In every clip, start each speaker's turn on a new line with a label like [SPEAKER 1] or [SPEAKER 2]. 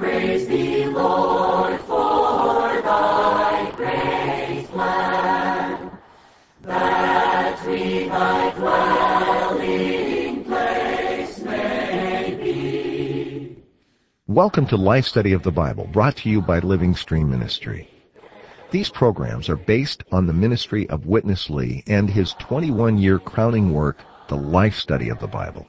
[SPEAKER 1] praise thee, Lord, for thy great plan, that we thy dwelling place may be.
[SPEAKER 2] Welcome to Life Study of the Bible, brought to you by Living Stream Ministry. These programs are based on the ministry of Witness Lee and his 21-year crowning work, The Life Study of the Bible,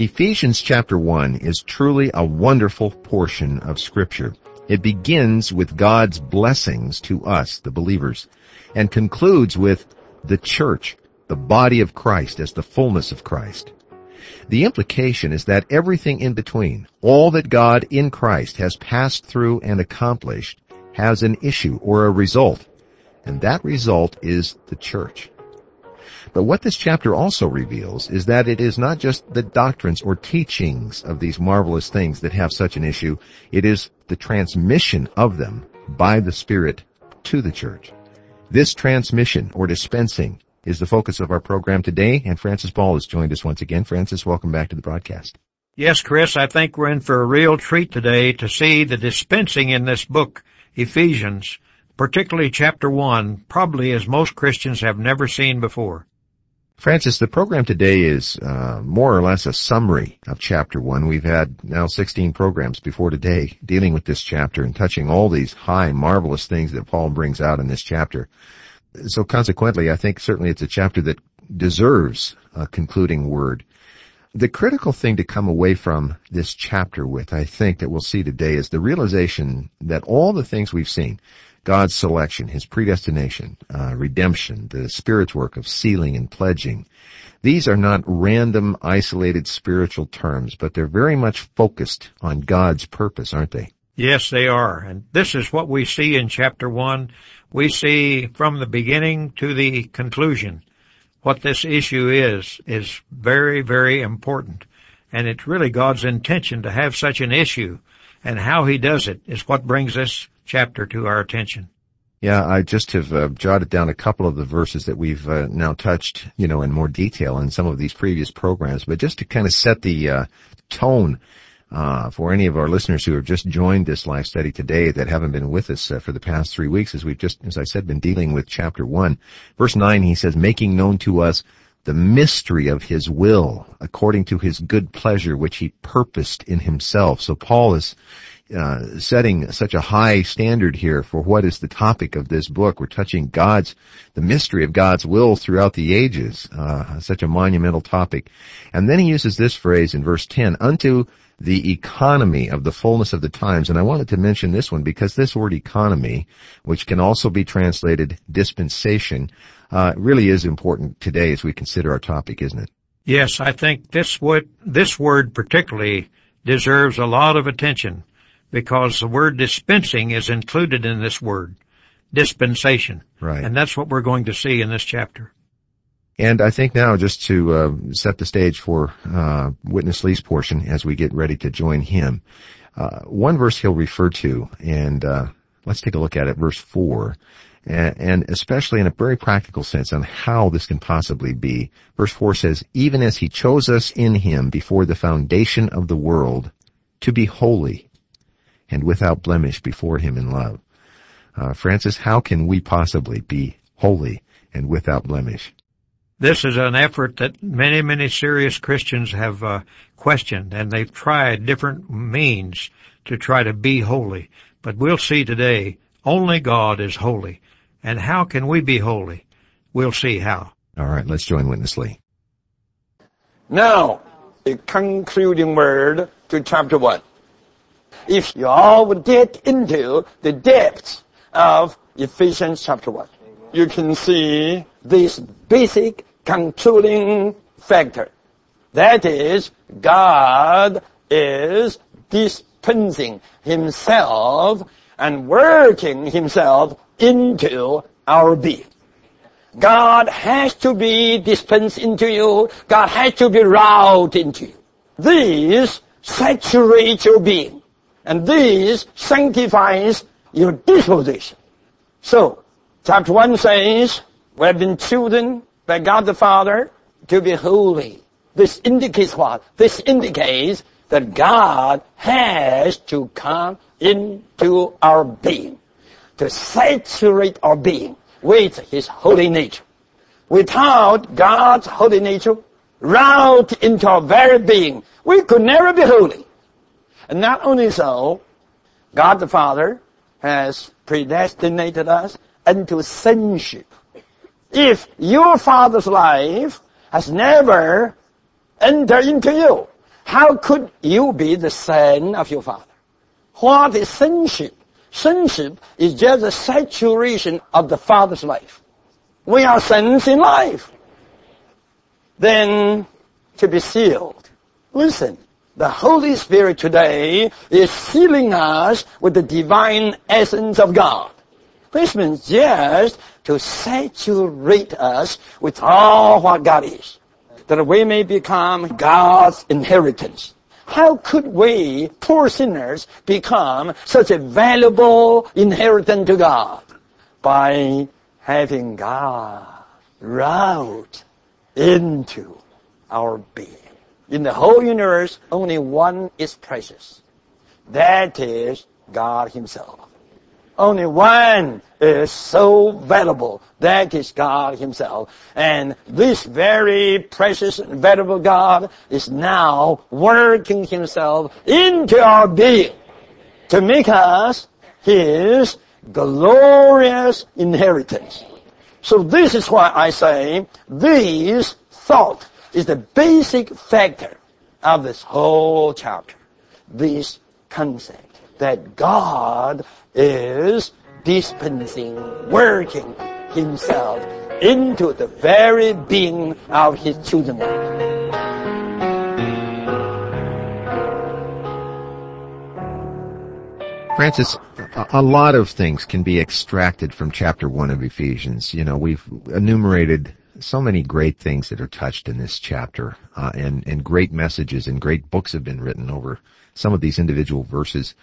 [SPEAKER 2] Ephesians chapter 1 is truly a wonderful portion of scripture. It begins with God's blessings to us, the believers, and concludes with the church, the body of Christ as the fullness of Christ. The implication is that everything in between, all that God in Christ has passed through and accomplished, has an issue or a result, and that result is the church. But what this chapter also reveals is that it is not just the doctrines or teachings of these marvelous things that have such an issue, it is the transmission of them by the Spirit to the church. This transmission or dispensing is the focus of our program today, and Francis Ball has joined us once again. Francis, welcome back to the broadcast.
[SPEAKER 3] Yes, Chris, I think we're in for a real treat today to see the dispensing in this book, Ephesians, particularly chapter 1, probably as most Christians have never seen before.
[SPEAKER 2] Francis, the program today is uh, more or less a summary of chapter 1. We've had now 16 programs before today dealing with this chapter and touching all these high, marvelous things that Paul brings out in this chapter. So consequently, I think certainly it's a chapter that deserves a concluding word. The critical thing to come away from this chapter with, I think, that we'll see today is the realization that all the things we've seen, God's selection, His predestination, uh, redemption, the Spirit's work of sealing and pledging. These are not random, isolated spiritual terms, but they're very much focused on God's purpose, aren't they?
[SPEAKER 3] Yes, they are. And this is what we see in chapter 1. We see from the beginning to the conclusion what this issue is, is very, very important. And it's really God's intention to have such an issue. And how He does it is what brings this chapter to our attention.
[SPEAKER 2] Yeah, I just have uh, jotted down a couple of the verses that we've uh, now touched, you know, in more detail in some of these previous programs, but just to kind of set the uh, tone uh, for any of our listeners who have just joined this life study today that haven't been with us uh, for the past three weeks, as we've just, as I said, been dealing with chapter one, verse nine. He says, "Making known to us the mystery of His will, according to His good pleasure, which He purposed in Himself." So Paul is uh, setting such a high standard here for what is the topic of this book. We're touching God's, the mystery of God's will throughout the ages, uh, such a monumental topic. And then he uses this phrase in verse 10, unto the economy of the fullness of the times. And I wanted to mention this one because this word economy, which can also be translated dispensation, uh, really is important today as we consider our topic, isn't it?
[SPEAKER 3] Yes, I think this would, this word particularly deserves a lot of attention because the word dispensing is included in this word, dispensation.
[SPEAKER 2] Right.
[SPEAKER 3] And that's what we're going to see in this chapter.
[SPEAKER 2] And I think now, just to uh, set the stage for uh, Witness Lee's portion as we get ready to join him, uh, one verse he'll refer to, and uh, let's take a look at it, verse four, and, and especially in a very practical sense on how this can possibly be. Verse four says, "Even as He chose us in Him before the foundation of the world, to be holy and without blemish before Him in love." Uh, Francis, how can we possibly be holy and without blemish?
[SPEAKER 3] This is an effort that many, many serious Christians have uh, questioned, and they've tried different means to try to be holy. But we'll see today, only God is holy. And how can we be holy? We'll see how.
[SPEAKER 2] All right, let's join Witness Lee.
[SPEAKER 4] Now, a concluding word to chapter 1. If you all would get into the depths of Ephesians chapter 1, you can see this basic concluding factor. That is, God is dispensing himself and working himself into our being. God has to be dispensed into you. God has to be wrought into you. This saturates your being. And this sanctifies your disposition. So, chapter 1 says, we have been chosen by God the Father to be holy. This indicates what? This indicates that God has to come into our being, to saturate our being with His holy nature. Without God's holy nature, wrought into our very being, we could never be holy. And not only so, God the Father has predestinated us unto sonship. If your father's life has never entered into you, how could you be the son of your father? What is sonship? Sonship is just a saturation of the father's life. We are sons in life. Then, to be sealed. Listen, the Holy Spirit today is sealing us with the divine essence of God. This means just to saturate us with all what God is, that we may become God's inheritance. How could we, poor sinners, become such a valuable inheritance to God? By having God wrought into our being. In the whole universe, only one is precious. That is God Himself. Only one is so valuable. That is God Himself. And this very precious and valuable God is now working Himself into our being to make us His glorious inheritance. So this is why I say these thought is the basic factor of this whole chapter. This concept that God is dispensing, working himself into the very being of his children.
[SPEAKER 2] Francis, a lot of things can be extracted from chapter one of Ephesians. You know, we've enumerated so many great things that are touched in this chapter, uh, and, and great messages and great books have been written over some of these individual verses.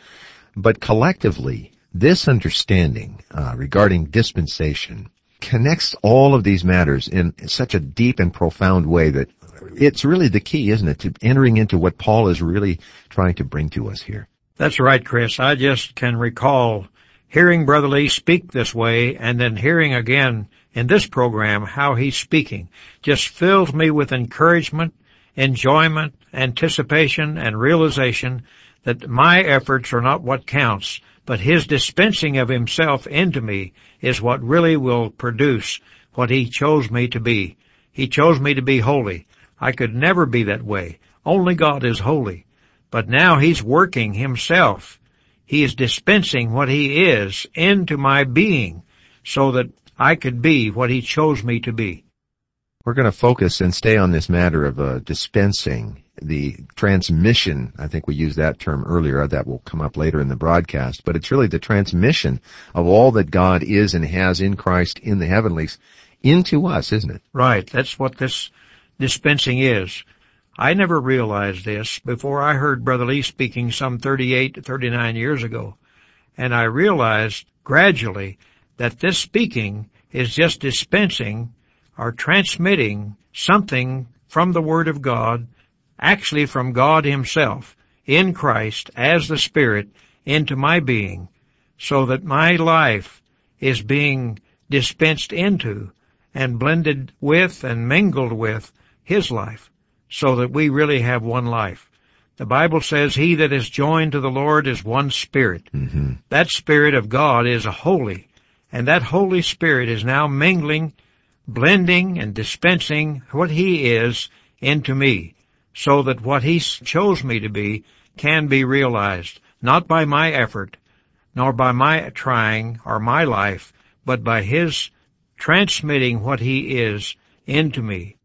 [SPEAKER 2] But collectively, this understanding uh, regarding dispensation connects all of these matters in such a deep and profound way that it's really the key, isn't it, to entering into what Paul is really trying to bring to us here.
[SPEAKER 3] That's right, Chris. I just can recall hearing Brother Lee speak this way and then hearing again in this program how he's speaking just fills me with encouragement, enjoyment, anticipation, and realization that my efforts are not what counts, but his dispensing of himself into me is what really will produce what he chose me to be. He chose me to be holy. I could never be that way. Only God is holy. But now he's working himself. He is dispensing what he is into my being so that I could be what he chose me to be.
[SPEAKER 2] We're going to focus and stay on this matter of uh, dispensing the transmission. I think we used that term earlier. That will come up later in the broadcast, but it's really the transmission of all that God is and has in Christ in the heavenlies into us, isn't it?
[SPEAKER 3] Right. That's what this dispensing is. I never realized this before I heard Brother Lee speaking some 38 to 39 years ago. And I realized gradually that this speaking is just dispensing or transmitting something from the Word of God, actually from God Himself, in Christ, as the Spirit, into my being, so that my life is being dispensed into and blended with and mingled with His life, so that we really have one life. The Bible says, He that is joined to the Lord is one Spirit.
[SPEAKER 2] Mm-hmm.
[SPEAKER 3] That Spirit of God is a holy, and that Holy Spirit is now mingling blending and dispensing what He is into me so that what He chose me to be can be realized, not by my effort, nor by my trying or my life, but by His transmitting what He is into me.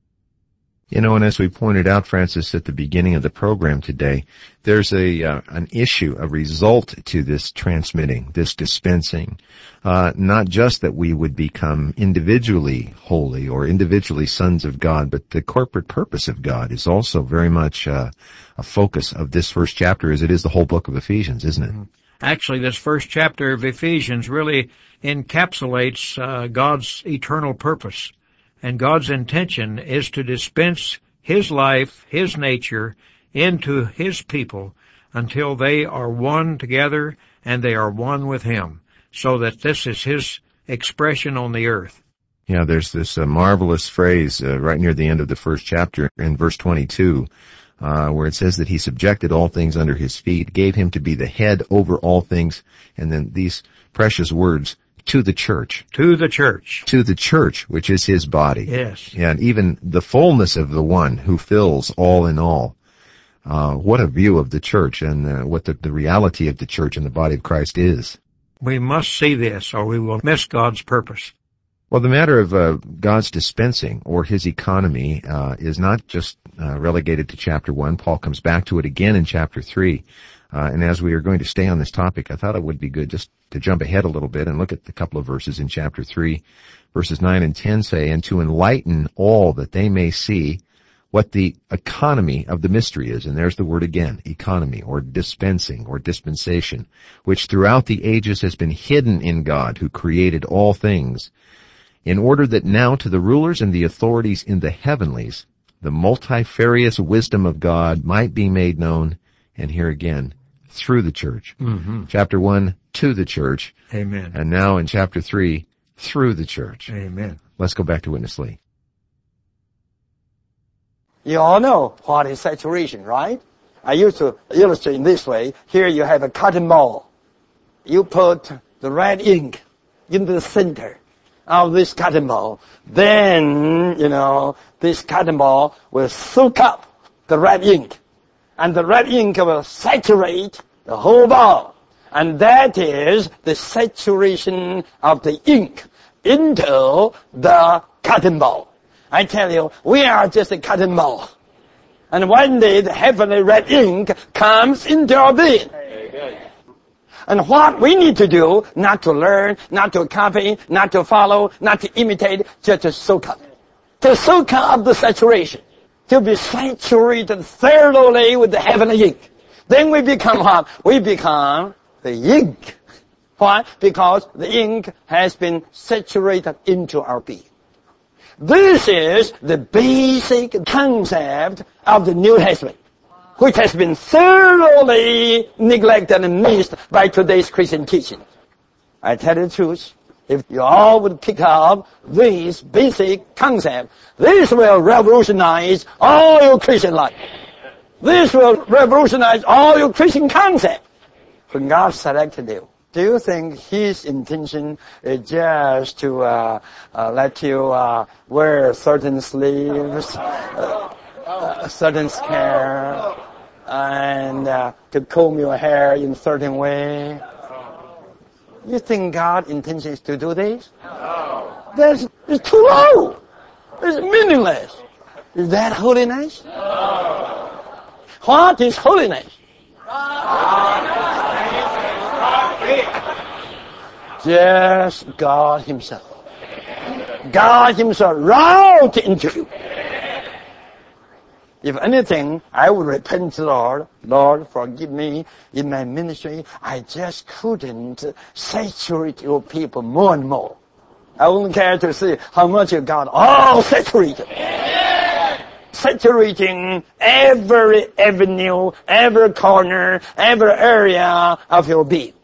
[SPEAKER 2] You know, and as we pointed out, Francis, at the beginning of the program today, there's a uh, an issue, a result to this transmitting, this dispensing. Uh, not just that we would become individually holy or individually sons of God, but the corporate purpose of God is also very much uh, a focus of this first chapter, as it is the whole book of Ephesians, isn't it?
[SPEAKER 3] Actually, this first chapter of Ephesians really encapsulates uh, God's eternal purpose. And God's intention is to dispense His life, His nature, into His people until they are one together and they are one with Him, so that this is His expression on the earth.
[SPEAKER 2] Yeah, there's this uh, marvelous phrase uh, right near the end of the first chapter in verse 22, uh, where it says that He subjected all things under His feet, gave Him to be the head over all things, and then these precious words, to the church.
[SPEAKER 3] To the church.
[SPEAKER 2] To the church, which is his body.
[SPEAKER 3] Yes.
[SPEAKER 2] And even the fullness of the one who fills all in all. Uh, what a view of the church and uh, what the, the reality of the church and the body of Christ is.
[SPEAKER 3] We must see this or we will miss God's purpose.
[SPEAKER 2] Well, the matter of uh, God's dispensing or His economy uh, is not just uh, relegated to chapter one. Paul comes back to it again in chapter three. Uh, and as we are going to stay on this topic, I thought it would be good just to jump ahead a little bit and look at the couple of verses in chapter 3. Verses 9 and 10 say, And to enlighten all that they may see what the economy of the mystery is. And there's the word again, economy or dispensing or dispensation, which throughout the ages has been hidden in God who created all things, in order that now to the rulers and the authorities in the heavenlies, the multifarious wisdom of God might be made known, and here again, through the church.
[SPEAKER 3] Mm-hmm.
[SPEAKER 2] Chapter 1, to the church.
[SPEAKER 3] Amen.
[SPEAKER 2] And now in chapter 3, through the church.
[SPEAKER 3] Amen.
[SPEAKER 2] Let's go back to Witness Lee.
[SPEAKER 4] You all know what is saturation, right? I used to illustrate in this way. Here you have a cotton ball. You put the red ink into the center of this cotton ball. Then, you know, this cotton ball will soak up the red ink. And the red ink will saturate the whole ball. And that is the saturation of the ink into the cotton ball. I tell you, we are just a cotton ball. And one day the heavenly red ink comes into our being. And what we need to do, not to learn, not to copy, not to follow, not to imitate, just to soak up. To soak up the saturation. To be saturated thoroughly with the heavenly ink. Then we become what? We become the ink. Why? Because the ink has been saturated into our being. This is the basic concept of the New Testament, which has been thoroughly neglected and missed by today's Christian teaching. I tell you the truth, if you all would pick up these basic concept, this will revolutionize all your Christian life. This will revolutionize all your Christian concept. When God selected you, do you think His intention is just to uh, uh, let you uh, wear certain sleeves, uh, certain scare, and uh, to comb your hair in a certain way? You think God intentions to do this? No. That's it's too low. It's meaningless. Is that holiness? No. What is holiness? Just God Himself. God Himself right into you. If anything, I would repent Lord. Lord, forgive me in my ministry. I just couldn't saturate your people more and more. I only care to see how much you got all saturated. Saturating every avenue, every corner, every area of your being.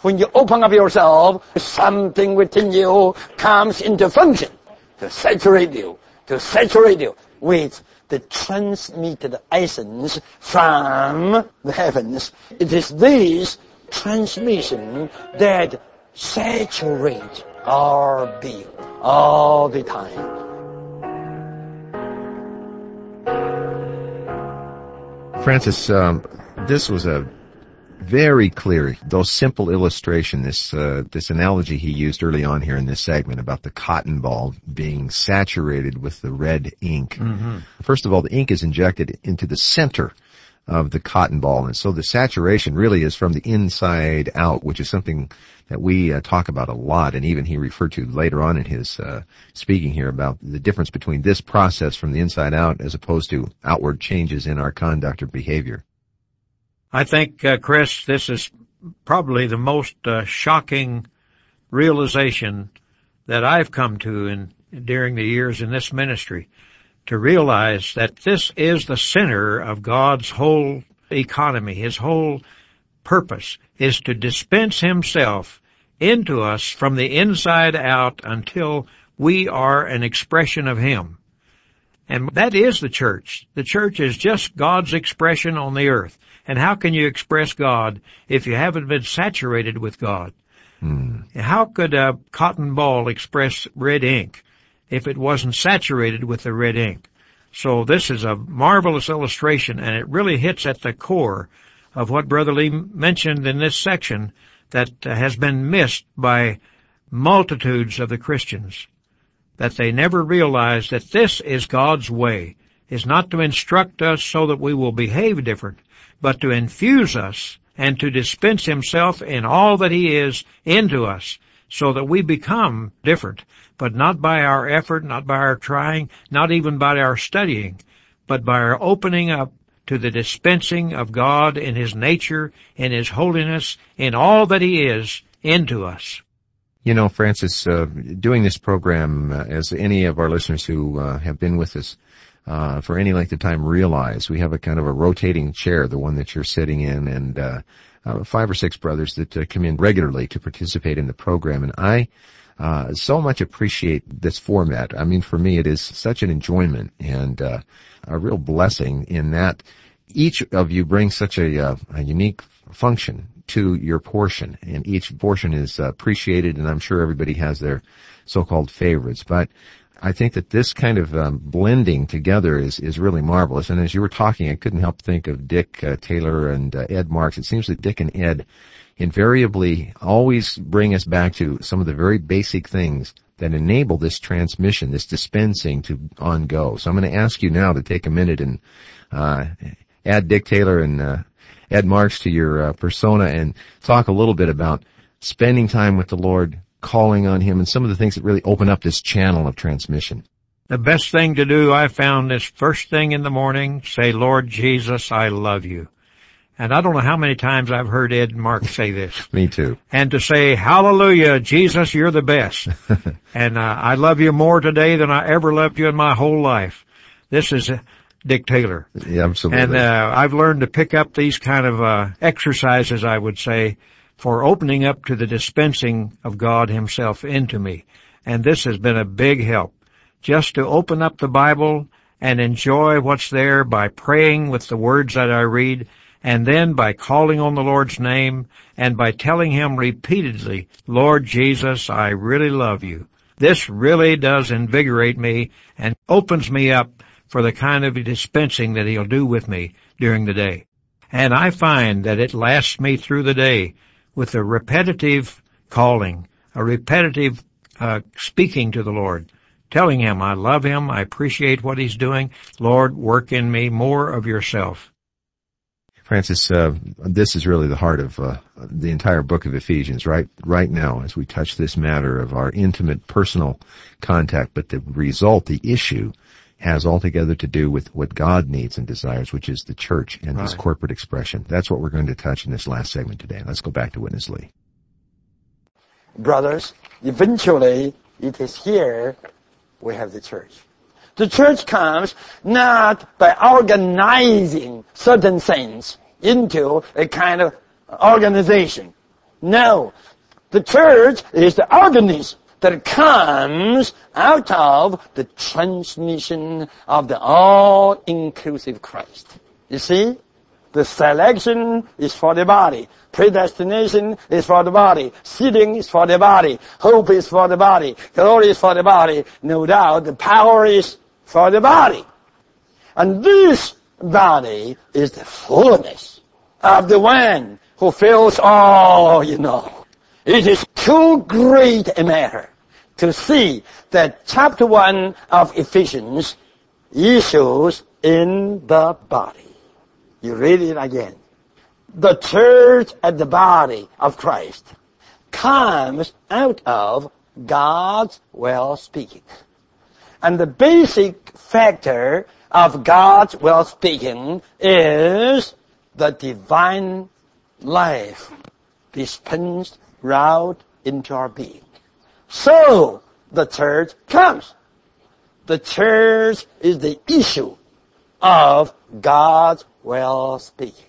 [SPEAKER 4] When you open up yourself, something within you comes into function to saturate you, to saturate you with the transmitted essence from the heavens. It is this transmission that saturates our being all the time.
[SPEAKER 2] Francis, um, this was a very clear. Those simple illustration, this uh, this analogy he used early on here in this segment about the cotton ball being saturated with the red ink.
[SPEAKER 3] Mm-hmm.
[SPEAKER 2] First of all, the ink is injected into the center of the cotton ball, and so the saturation really is from the inside out, which is something that we uh, talk about a lot, and even he referred to later on in his uh, speaking here about the difference between this process from the inside out as opposed to outward changes in our conduct or behavior.
[SPEAKER 3] I think, uh, Chris, this is probably the most uh, shocking realization that I've come to in during the years in this ministry to realize that this is the center of God's whole economy. His whole purpose is to dispense himself into us from the inside out until we are an expression of him. And that is the church. The church is just God's expression on the earth. And how can you express God if you haven't been saturated with God?
[SPEAKER 2] Hmm.
[SPEAKER 3] How could a cotton ball express red ink if it wasn't saturated with the red ink? So this is a marvelous illustration and it really hits at the core of what Brother Lee mentioned in this section that has been missed by multitudes of the Christians. That they never realize that this is God's way, is not to instruct us so that we will behave different, but to infuse us and to dispense himself in all that he is into us so that we become different, but not by our effort, not by our trying, not even by our studying, but by our opening up to the dispensing of God in His nature, in His holiness, in all that He is into us.
[SPEAKER 2] You know, Francis, uh, doing this program, uh, as any of our listeners who uh, have been with us uh, for any length of time realize, we have a kind of a rotating chair, the one that you're sitting in, and uh, uh, five or six brothers that come in regularly to participate in the program. And I uh, so much appreciate this format. I mean, for me, it is such an enjoyment and a real blessing in that each of you brings such a, a unique function to your portion, and each portion is appreciated. And I'm sure everybody has their so-called favorites, but I think that this kind of um, blending together is is really marvelous. And as you were talking, I couldn't help think of Dick uh, Taylor and uh, Ed Marks. It seems that Dick and Ed invariably always bring us back to some of the very basic things that enable this transmission, this dispensing to on go. So I'm going to ask you now to take a minute and uh, add Dick Taylor and uh, Ed Marks to your uh, persona and talk a little bit about spending time with the Lord, calling on Him and some of the things that really open up this channel of transmission.
[SPEAKER 3] The best thing to do I found is first thing in the morning, say, Lord Jesus, I love you. And I don't know how many times I've heard Ed and Mark say this.
[SPEAKER 2] Me too.
[SPEAKER 3] And to say, hallelujah, Jesus, you're the best. and uh, I love you more today than I ever loved you in my whole life. This is Dick Taylor.
[SPEAKER 2] Yeah, absolutely.
[SPEAKER 3] And uh, I've learned to pick up these kind of uh, exercises, I would say, for opening up to the dispensing of God himself into me. And this has been a big help. Just to open up the Bible and enjoy what's there by praying with the words that I read and then by calling on the Lord's name and by telling Him repeatedly, Lord Jesus, I really love you. This really does invigorate me and opens me up for the kind of dispensing that He'll do with me during the day. And I find that it lasts me through the day with a repetitive calling, a repetitive uh, speaking to the Lord, telling Him I love Him, I appreciate what He's doing. Lord, work in me more of yourself.
[SPEAKER 2] Francis, uh, this is really the heart of uh, the entire book of Ephesians, right? Right now, as we touch this matter of our intimate personal contact, but the result, the issue, has altogether to do with what God needs and desires, which is the church and
[SPEAKER 3] Right.
[SPEAKER 2] His corporate expression. That's what we're going to touch in this last segment today. Let's go back to Witness Lee.
[SPEAKER 4] brothers, eventually it is here we have the church. The church comes not by organizing certain things into a kind of organization. No. The church is the organism that comes out of the transmission of the all-inclusive Christ. You see? The selection is for the body. Predestination is for the body. Sealing is for the body. Hope is for the body. Glory is for the body. No doubt the power is for the body. And this body is the fullness of the one who fills all you know. It is too great a matter to see that chapter 1 of Ephesians issues in the body. You read it again. The church and the body of Christ comes out of God's well speaking. And the basic factor of God's well speaking is the divine life dispensed out into our being. So the church comes. The church is the issue of God's well speaking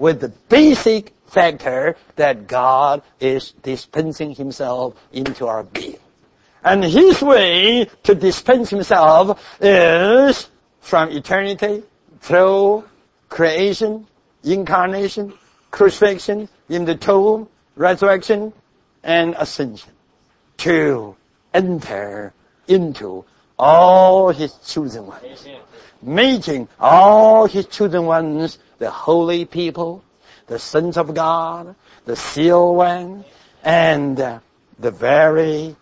[SPEAKER 4] with the basic factor that God is dispensing himself into our being. And his way to dispense himself is from eternity through creation, incarnation, crucifixion, in the tomb, resurrection, and ascension to enter into all his chosen ones, making all his chosen ones the holy people, the sons of God, the sealed one, and uh, the very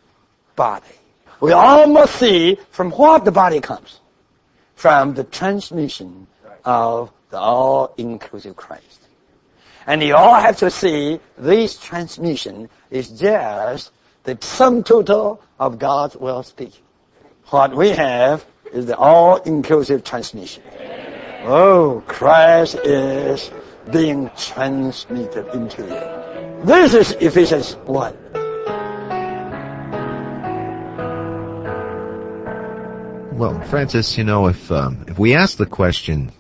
[SPEAKER 4] body. We all must see from what the body comes. From the transmission of the all-inclusive Christ. And you all have to see this transmission is just the sum total of God's well speaking. What we have is the all-inclusive transmission. Oh, Christ is being transmitted into you. This is Ephesians 1.
[SPEAKER 2] Well, Francis, you know, if um, if we ask the question,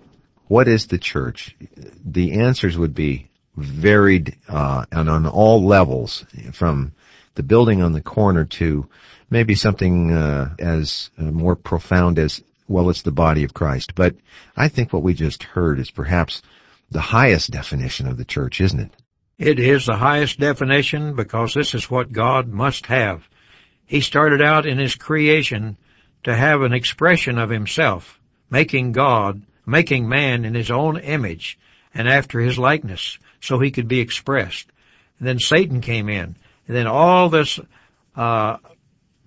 [SPEAKER 2] "What is the church?" the answers would be varied uh, and on all levels, from the building on the corner to maybe something uh, as uh, more profound as well, it's the body of Christ. But I think what we just heard is perhaps the highest definition of the church, isn't it?
[SPEAKER 3] It is the highest definition because this is what God must have. He started out in His creation to have an expression of himself, making God, making man in his own image and after his likeness, so he could be expressed. And then Satan came in, and then all this uh,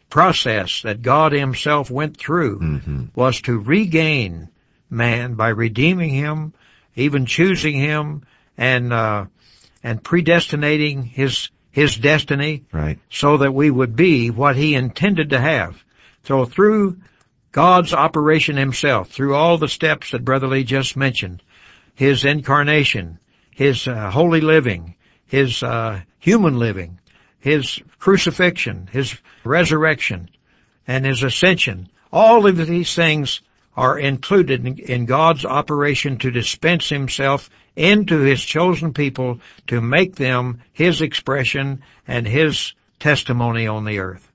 [SPEAKER 3] process that God Himself went through mm-hmm. was to regain man by redeeming him, even choosing him, and uh, and predestinating his his destiny,
[SPEAKER 2] right.
[SPEAKER 3] so that we would be what He intended to have. So through God's operation himself, through all the steps that Brother Lee just mentioned, his incarnation, his uh, holy living, his uh, human living, his crucifixion, his resurrection, and his ascension, all of these things are included in, God's operation to dispense himself into his chosen people to make them his expression and his testimony on the earth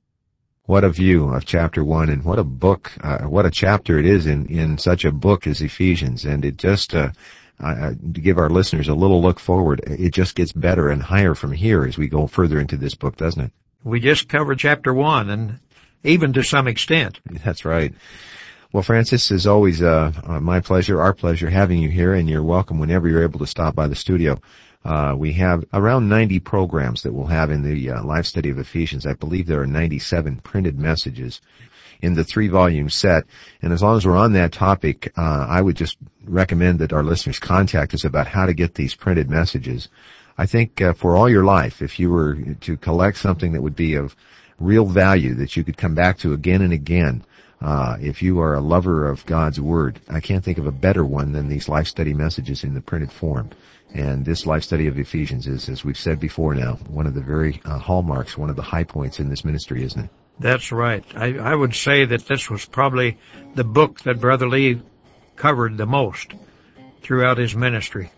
[SPEAKER 2] what a view of chapter one and what a book, uh, what a chapter it is in, in such a book as Ephesians. And it just, uh, uh, to give our listeners a little look forward, it just gets better and higher from here as we go further into this book, doesn't it?
[SPEAKER 3] We just covered chapter one and even to some extent.
[SPEAKER 2] That's right. Well, Francis, is always uh, uh, my pleasure, our pleasure having you here, and you're welcome whenever you're able to stop by the studio. Uh, we have around 90 programs that we'll have in the uh, life study of Ephesians. I believe there are 97 printed messages in the three volume set. And as long as we're on that topic, uh, I would just recommend that our listeners contact us about how to get these printed messages. I think uh, for all your life, if you were to collect something that would be of real value that you could come back to again and again, uh, if you are a lover of God's Word, I can't think of a better one than these life study messages in the printed form. And this life study of Ephesians is, as we've said before now, one of the very uh, hallmarks, one of the high points in this ministry, isn't it?
[SPEAKER 3] That's right. I, I would say that this was probably the book that Brother Lee covered the most throughout his ministry.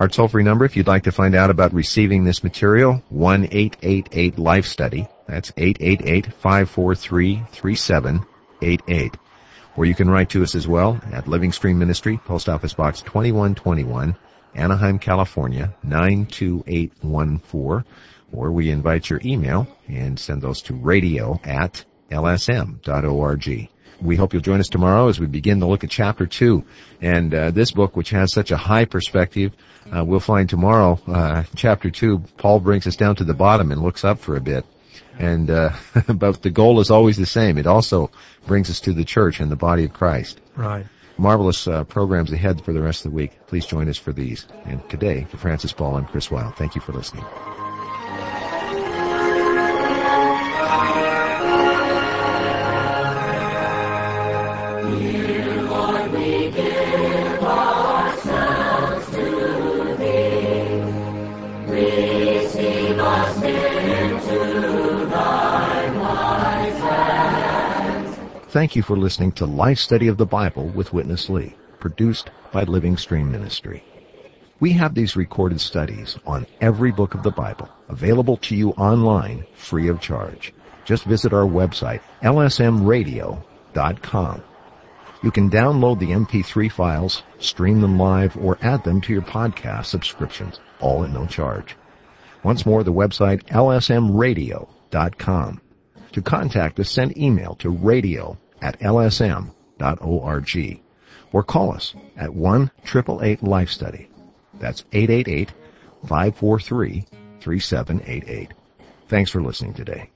[SPEAKER 2] Our toll-free number, if you'd like to find out about receiving this material, 1-888-LIFE STUDY. That's 888-543-3788. Or you can write to us as well at Living Stream Ministry, Post Office Box 2121, Anaheim, California, 92814, or we invite your email and send those to radio at lsm.org. We hope you'll join us tomorrow as we begin to look at chapter two. And uh, this book, which has such a high perspective, uh, we'll find tomorrow, uh, chapter two, Paul brings us down to the bottom and looks up for a bit. And uh, but the goal is always the same. It also brings us to the church and the body of Christ.
[SPEAKER 3] Right.
[SPEAKER 2] Marvelous uh, programs ahead for the rest of the week. Please join us for these. And today, for Francis Ball, I'm Chris Wilde. Thank you for listening. Thank you for listening to Life Study of the Bible with Witness Lee, produced by Living Stream Ministry. We have these recorded studies on every book of the Bible available to you online free of charge. Just visit our website, lsmradio.com. You can download the MP3 files, stream them live, or add them to your podcast subscriptions, all at no charge. Once more, the website lsmradio.com. To contact us, send email to radio at lsm.org or call us at 1-888-LIFE STUDY. That's 888-543-3788. Thanks for listening today.